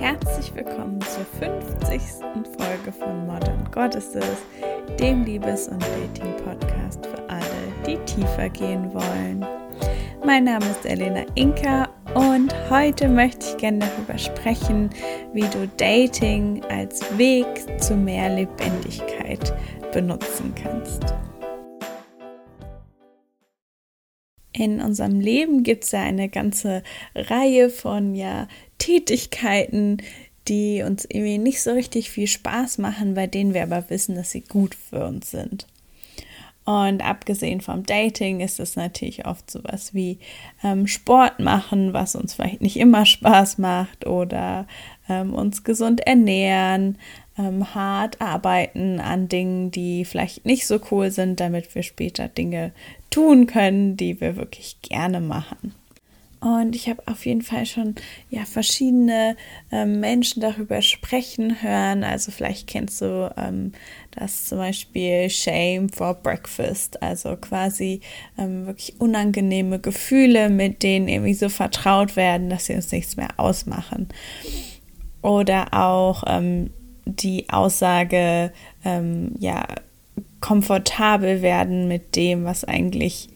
Herzlich willkommen zur 50. Folge von Modern Goddesses, dem Liebes- und Dating-Podcast für alle, die tiefer gehen wollen. Mein Name ist Elena Inka und heute möchte ich gerne darüber sprechen, wie du Dating als Weg zu mehr Lebendigkeit benutzen kannst. In unserem Leben gibt es ja eine ganze Reihe von ja, Tätigkeiten, die uns irgendwie nicht so richtig viel Spaß machen, bei denen wir aber wissen, dass sie gut für uns sind. Und abgesehen vom Dating ist es natürlich oft sowas wie ähm, Sport machen, was uns vielleicht nicht immer Spaß macht, oder ähm, uns gesund ernähren, ähm, hart arbeiten an Dingen, die vielleicht nicht so cool sind, damit wir später Dinge tun können, die wir wirklich gerne machen. Und ich habe auf jeden Fall schon ja verschiedene ähm, Menschen darüber sprechen hören. Also vielleicht kennst du ähm, das zum Beispiel Shame for Breakfast, also quasi ähm, wirklich unangenehme Gefühle, mit denen irgendwie so vertraut werden, dass sie uns nichts mehr ausmachen. Oder auch ähm, die Aussage, ähm, ja, komfortabel werden mit dem, was eigentlich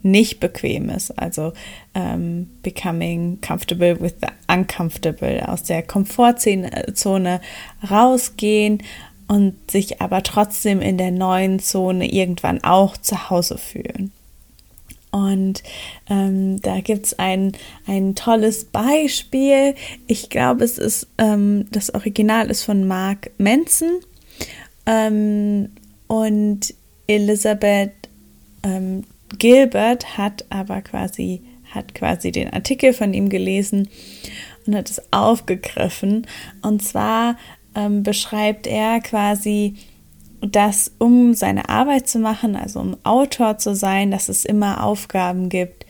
nicht bequem ist. Also ähm, becoming comfortable with the uncomfortable, aus der Komfortzone rausgehen und sich aber trotzdem in der neuen Zone irgendwann auch zu Hause fühlen. Und ähm, da gibt es ein, ein tolles Beispiel. Ich glaube, es ist, ähm, das Original ist von Mark Manson. Ähm, und Elisabeth ähm, Gilbert hat aber quasi, hat quasi den Artikel von ihm gelesen und hat es aufgegriffen. Und zwar ähm, beschreibt er quasi, dass um seine Arbeit zu machen, also um Autor zu sein, dass es immer Aufgaben gibt,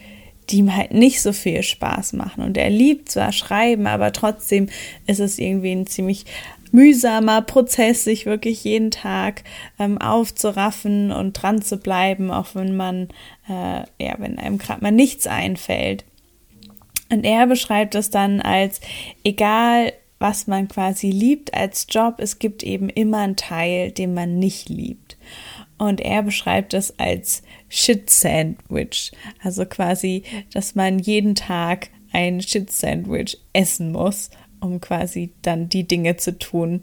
die ihm halt nicht so viel Spaß machen. Und er liebt zwar Schreiben, aber trotzdem ist es irgendwie ein ziemlich mühsamer Prozess, sich wirklich jeden Tag ähm, aufzuraffen und dran zu bleiben, auch wenn man, äh, ja, wenn einem gerade mal nichts einfällt. Und er beschreibt es dann als, egal was man quasi liebt als Job, es gibt eben immer einen Teil, den man nicht liebt. Und er beschreibt es als Shit Sandwich. Also quasi, dass man jeden Tag ein Shit Sandwich essen muss um quasi dann die Dinge zu tun,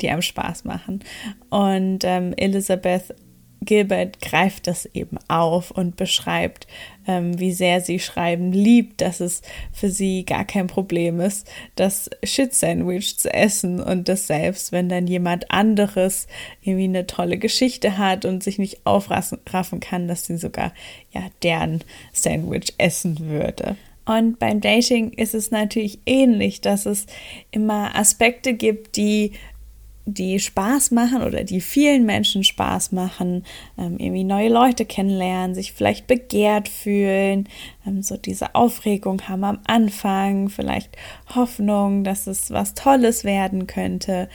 die einem Spaß machen. Und ähm, Elizabeth Gilbert greift das eben auf und beschreibt, ähm, wie sehr sie Schreiben liebt, dass es für sie gar kein Problem ist, das Shit-Sandwich zu essen und das selbst, wenn dann jemand anderes irgendwie eine tolle Geschichte hat und sich nicht aufraffen kann, dass sie sogar ja deren Sandwich essen würde. Und beim Dating ist es natürlich ähnlich, dass es immer Aspekte gibt, die die Spaß machen oder die vielen Menschen Spaß machen, ähm, irgendwie neue Leute kennenlernen, sich vielleicht begehrt fühlen, ähm, so diese Aufregung haben am Anfang, vielleicht Hoffnung, dass es was Tolles werden könnte.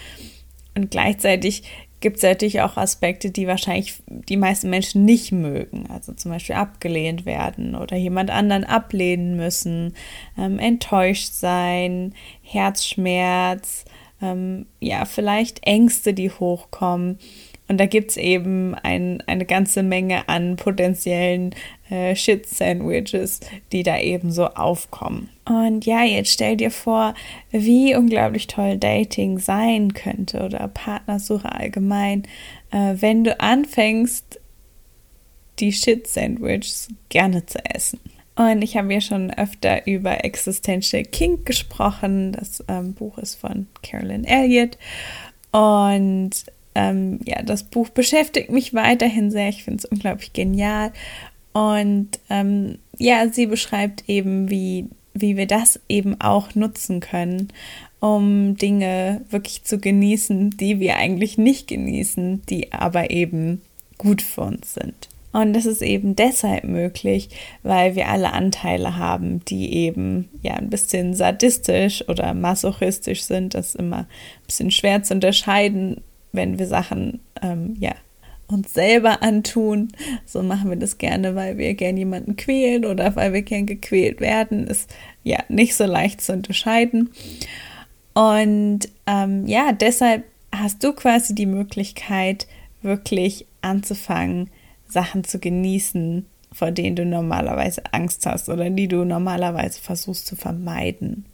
Und gleichzeitig gibt es natürlich auch Aspekte, die wahrscheinlich die meisten Menschen nicht mögen. Also zum Beispiel abgelehnt werden oder jemand anderen ablehnen müssen, ähm, enttäuscht sein, Herzschmerz, ähm, ja, vielleicht Ängste, die hochkommen. Und da gibt es eben ein, eine ganze Menge an potenziellen äh, Shit-Sandwiches, die da eben so aufkommen. Und ja, jetzt stell dir vor, wie unglaublich toll Dating sein könnte oder Partnersuche allgemein, äh, wenn du anfängst, die Shit-Sandwiches gerne zu essen. Und ich habe ja schon öfter über Existential Kink gesprochen. Das ähm, Buch ist von Carolyn Elliott. Und ähm, ja, das Buch beschäftigt mich weiterhin sehr. Ich finde es unglaublich genial. Und ähm, ja, sie beschreibt eben, wie, wie wir das eben auch nutzen können, um Dinge wirklich zu genießen, die wir eigentlich nicht genießen, die aber eben gut für uns sind. Und das ist eben deshalb möglich, weil wir alle Anteile haben, die eben ja ein bisschen sadistisch oder masochistisch sind. Das ist immer ein bisschen schwer zu unterscheiden, wenn wir Sachen, ähm, ja, uns selber antun. So machen wir das gerne, weil wir gern jemanden quälen oder weil wir gern gequält werden. Ist ja nicht so leicht zu unterscheiden. Und ähm, ja, deshalb hast du quasi die Möglichkeit, wirklich anzufangen, Sachen zu genießen, vor denen du normalerweise Angst hast oder die du normalerweise versuchst zu vermeiden.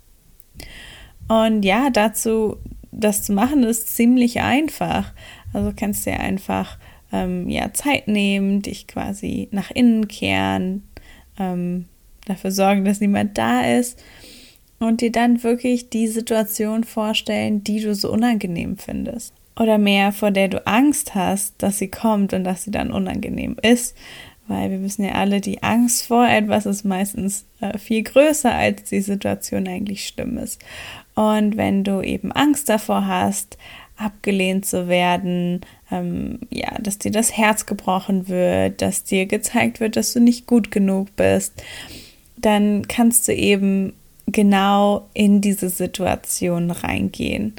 Und ja, dazu, das zu machen, ist ziemlich einfach. Also kannst du ja einfach ähm, ja, Zeit nehmen, dich quasi nach innen kehren, ähm, dafür sorgen, dass niemand da ist und dir dann wirklich die Situation vorstellen, die du so unangenehm findest. Oder mehr, vor der du Angst hast, dass sie kommt und dass sie dann unangenehm ist. Weil wir wissen ja alle, die Angst vor etwas ist meistens äh, viel größer, als die Situation eigentlich schlimm ist. Und wenn du eben Angst davor hast, abgelehnt zu werden, ähm, ja, dass dir das Herz gebrochen wird, dass dir gezeigt wird, dass du nicht gut genug bist, dann kannst du eben genau in diese Situation reingehen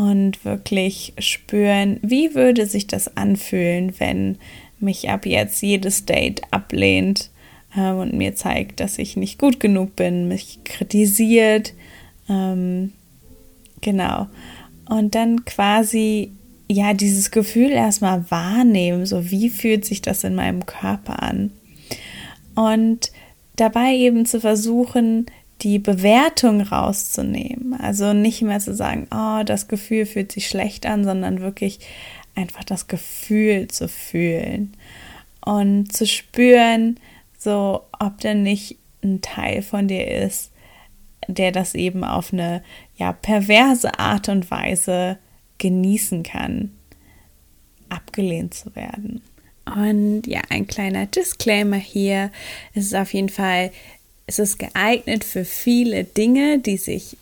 und wirklich spüren, wie würde sich das anfühlen, wenn mich ab jetzt jedes Date ablehnt äh, und mir zeigt, dass ich nicht gut genug bin, mich kritisiert. Ähm, genau. Und dann quasi ja dieses Gefühl erstmal wahrnehmen, so wie fühlt sich das in meinem Körper an. Und dabei eben zu versuchen, die Bewertung rauszunehmen. Also nicht mehr zu sagen, oh, das Gefühl fühlt sich schlecht an, sondern wirklich einfach das Gefühl zu fühlen und zu spüren, so ob denn nicht ein Teil von dir ist, der das eben auf eine ja perverse Art und Weise genießen kann, abgelehnt zu werden. Und ja, ein kleiner Disclaimer hier. Es ist auf jeden Fall es ist geeignet für viele Dinge, die sich,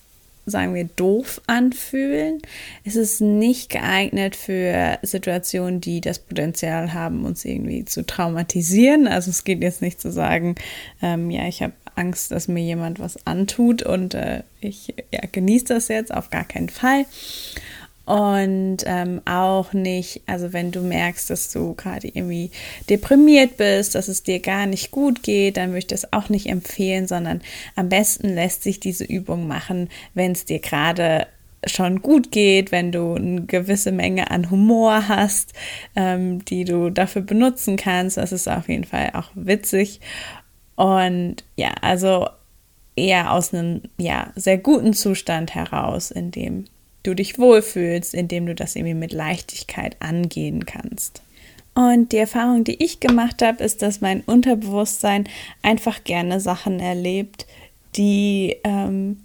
sagen wir, doof anfühlen. Es ist nicht geeignet für Situationen, die das Potenzial haben, uns irgendwie zu traumatisieren. Also es geht jetzt nicht zu sagen, ähm, ja, ich habe Angst, dass mir jemand was antut und äh, ich ja, genieße das jetzt auf gar keinen Fall. Und ähm, auch nicht, also wenn du merkst, dass du gerade irgendwie deprimiert bist, dass es dir gar nicht gut geht, dann würde ich das auch nicht empfehlen, sondern am besten lässt sich diese Übung machen, wenn es dir gerade schon gut geht, wenn du eine gewisse Menge an Humor hast, ähm, die du dafür benutzen kannst. Das ist auf jeden Fall auch witzig. Und ja, also eher aus einem ja, sehr guten Zustand heraus, in dem du dich wohlfühlst, indem du das irgendwie mit Leichtigkeit angehen kannst. Und die Erfahrung, die ich gemacht habe, ist, dass mein Unterbewusstsein einfach gerne Sachen erlebt, die ähm,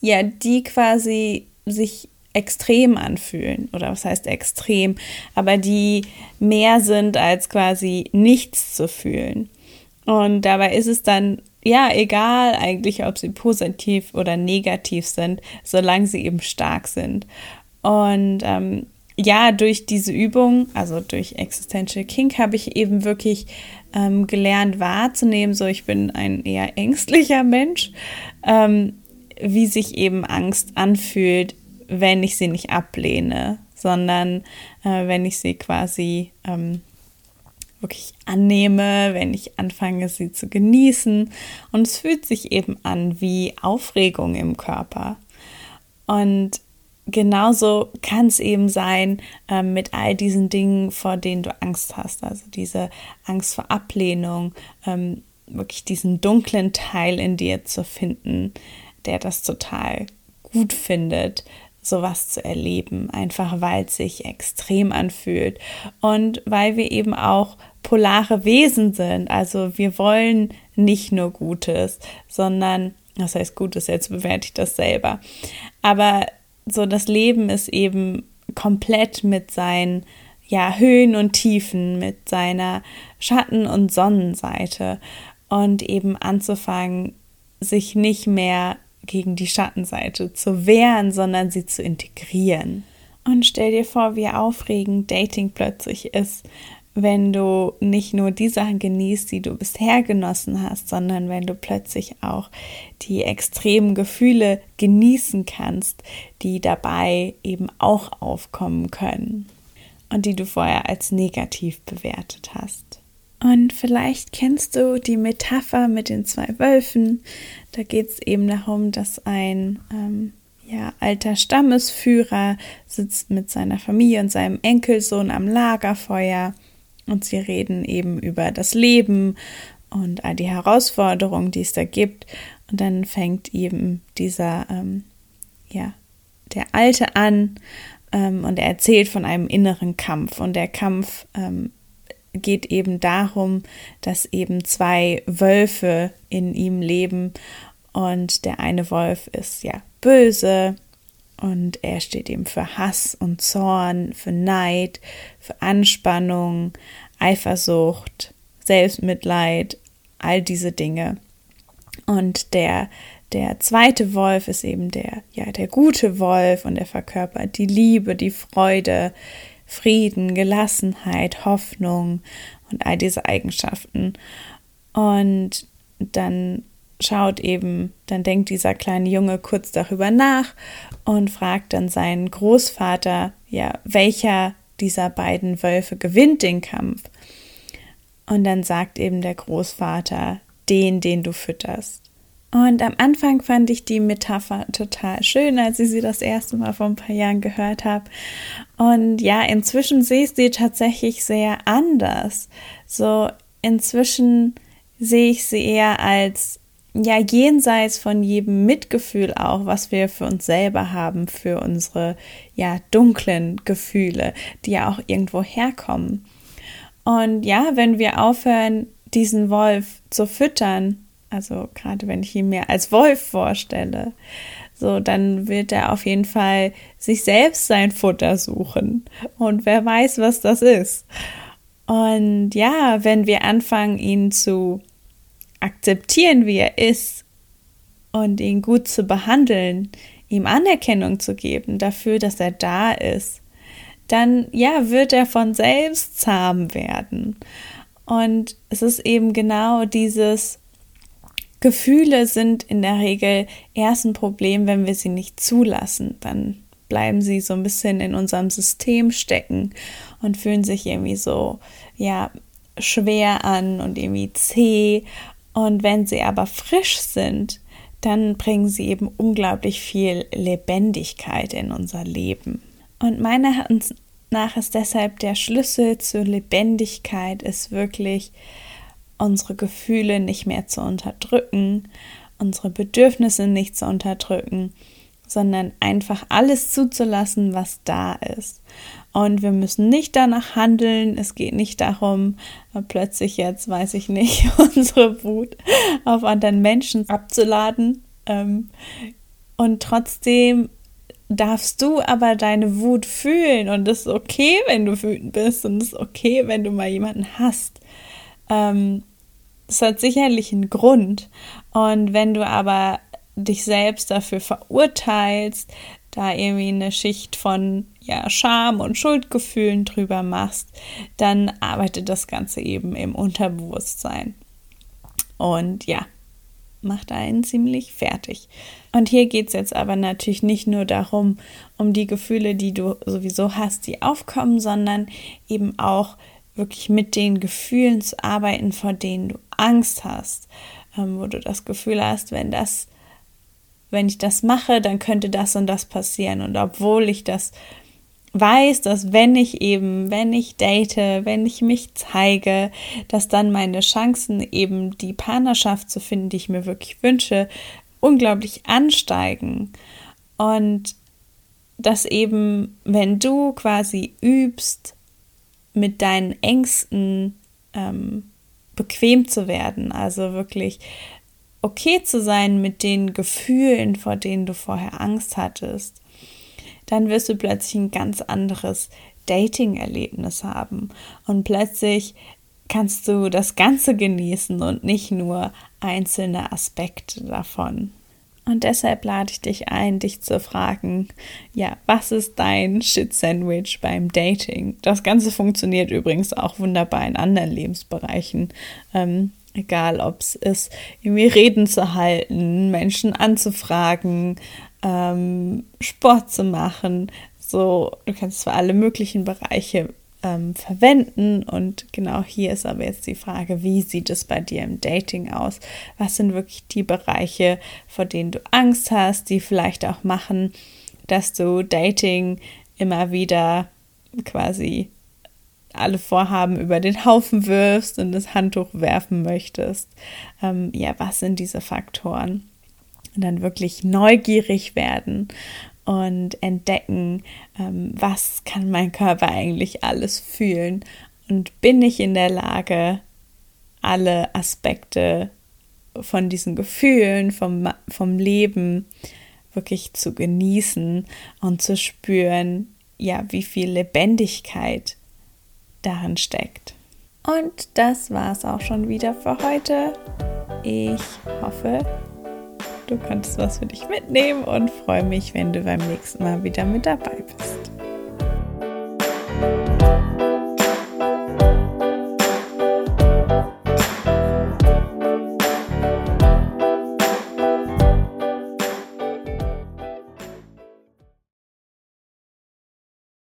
ja, die quasi sich extrem anfühlen oder was heißt extrem, aber die mehr sind als quasi nichts zu fühlen. Und dabei ist es dann ja, egal eigentlich, ob sie positiv oder negativ sind, solange sie eben stark sind. Und ähm, ja, durch diese Übung, also durch Existential King, habe ich eben wirklich ähm, gelernt wahrzunehmen, so ich bin ein eher ängstlicher Mensch, ähm, wie sich eben Angst anfühlt, wenn ich sie nicht ablehne, sondern äh, wenn ich sie quasi ähm, wirklich annehme, wenn ich anfange, sie zu genießen. Und es fühlt sich eben an wie Aufregung im Körper. Und genauso kann es eben sein äh, mit all diesen Dingen, vor denen du Angst hast. Also diese Angst vor Ablehnung, ähm, wirklich diesen dunklen Teil in dir zu finden, der das total gut findet, sowas zu erleben, einfach weil es sich extrem anfühlt und weil wir eben auch polare Wesen sind. Also wir wollen nicht nur Gutes, sondern, das heißt Gutes, jetzt bewerte ich das selber. Aber so das Leben ist eben komplett mit seinen ja, Höhen und Tiefen, mit seiner Schatten- und Sonnenseite und eben anzufangen, sich nicht mehr gegen die Schattenseite zu wehren, sondern sie zu integrieren. Und stell dir vor, wie aufregend Dating plötzlich ist, wenn du nicht nur die Sachen genießt, die du bisher genossen hast, sondern wenn du plötzlich auch die extremen Gefühle genießen kannst, die dabei eben auch aufkommen können und die du vorher als negativ bewertet hast. Und vielleicht kennst du die Metapher mit den zwei Wölfen. Da geht es eben darum, dass ein ähm, ja, alter Stammesführer sitzt mit seiner Familie und seinem Enkelsohn am Lagerfeuer und sie reden eben über das Leben und all die Herausforderungen, die es da gibt. Und dann fängt eben dieser, ähm, ja, der Alte an ähm, und er erzählt von einem inneren Kampf. Und der Kampf ähm, geht eben darum, dass eben zwei Wölfe in ihm leben und der eine Wolf ist ja böse und er steht eben für Hass und Zorn, für Neid, für Anspannung, Eifersucht, Selbstmitleid, all diese Dinge. Und der, der zweite Wolf ist eben der, ja, der gute Wolf und er verkörpert die Liebe, die Freude, Frieden, Gelassenheit, Hoffnung und all diese Eigenschaften. Und dann schaut eben, dann denkt dieser kleine Junge kurz darüber nach und fragt dann seinen Großvater, ja, welcher dieser beiden Wölfe gewinnt den Kampf. Und dann sagt eben der Großvater, den, den du fütterst. Und am Anfang fand ich die Metapher total schön, als ich sie das erste Mal vor ein paar Jahren gehört habe. Und ja, inzwischen sehe ich sie tatsächlich sehr anders. So, inzwischen sehe ich sie eher als ja jenseits von jedem Mitgefühl auch, was wir für uns selber haben, für unsere ja dunklen Gefühle, die ja auch irgendwo herkommen. Und ja, wenn wir aufhören, diesen Wolf zu füttern, also gerade wenn ich ihn mir als Wolf vorstelle, so, dann wird er auf jeden Fall sich selbst sein Futter suchen. Und wer weiß, was das ist. Und ja, wenn wir anfangen, ihn zu akzeptieren, wie er ist und ihn gut zu behandeln, ihm Anerkennung zu geben dafür, dass er da ist, dann ja, wird er von selbst zahm werden. Und es ist eben genau dieses Gefühle sind in der Regel erst ein Problem, wenn wir sie nicht zulassen. Dann bleiben sie so ein bisschen in unserem System stecken und fühlen sich irgendwie so, ja, schwer an und irgendwie zäh und wenn sie aber frisch sind, dann bringen sie eben unglaublich viel Lebendigkeit in unser Leben. Und meiner Meinung nach ist deshalb der Schlüssel zur Lebendigkeit ist wirklich unsere Gefühle nicht mehr zu unterdrücken, unsere Bedürfnisse nicht zu unterdrücken, sondern einfach alles zuzulassen, was da ist. Und wir müssen nicht danach handeln. Es geht nicht darum, plötzlich jetzt, weiß ich nicht, unsere Wut auf anderen Menschen abzuladen. Ähm, und trotzdem darfst du aber deine Wut fühlen und es ist okay, wenn du wütend bist und es ist okay, wenn du mal jemanden hast. Ähm, das hat sicherlich einen Grund. Und wenn du aber dich selbst dafür verurteilst, da irgendwie eine Schicht von ja, Scham und Schuldgefühlen drüber machst, dann arbeitet das Ganze eben im Unterbewusstsein. Und ja, macht einen ziemlich fertig. Und hier geht es jetzt aber natürlich nicht nur darum, um die Gefühle, die du sowieso hast, die aufkommen, sondern eben auch wirklich mit den Gefühlen zu arbeiten, vor denen du Angst hast, ähm, wo du das Gefühl hast, wenn das wenn ich das mache, dann könnte das und das passieren. Und obwohl ich das weiß, dass wenn ich eben, wenn ich date, wenn ich mich zeige, dass dann meine Chancen eben die Partnerschaft zu finden, die ich mir wirklich wünsche, unglaublich ansteigen. Und dass eben, wenn du quasi übst, mit deinen Ängsten ähm, bequem zu werden, also wirklich okay zu sein mit den Gefühlen, vor denen du vorher Angst hattest, dann wirst du plötzlich ein ganz anderes Dating-Erlebnis haben. Und plötzlich kannst du das Ganze genießen und nicht nur einzelne Aspekte davon. Und deshalb lade ich dich ein, dich zu fragen, ja, was ist dein Shit-Sandwich beim Dating? Das Ganze funktioniert übrigens auch wunderbar in anderen Lebensbereichen. Ähm, egal, ob es ist, irgendwie Reden zu halten, Menschen anzufragen, ähm, Sport zu machen. So, du kannst zwar alle möglichen Bereiche ähm, verwenden. Und genau hier ist aber jetzt die Frage, wie sieht es bei dir im Dating aus? Was sind wirklich die Bereiche, vor denen du Angst hast, die vielleicht auch machen, dass du Dating immer wieder quasi alle Vorhaben über den Haufen wirfst und das Handtuch werfen möchtest. Ähm, ja, was sind diese Faktoren? Und dann wirklich neugierig werden und entdecken, ähm, was kann mein Körper eigentlich alles fühlen und bin ich in der Lage, alle Aspekte von diesen Gefühlen, vom, vom Leben wirklich zu genießen und zu spüren, ja, wie viel Lebendigkeit darin steckt. Und das war es auch schon wieder für heute. Ich hoffe, du konntest was für dich mitnehmen und freue mich, wenn du beim nächsten Mal wieder mit dabei bist.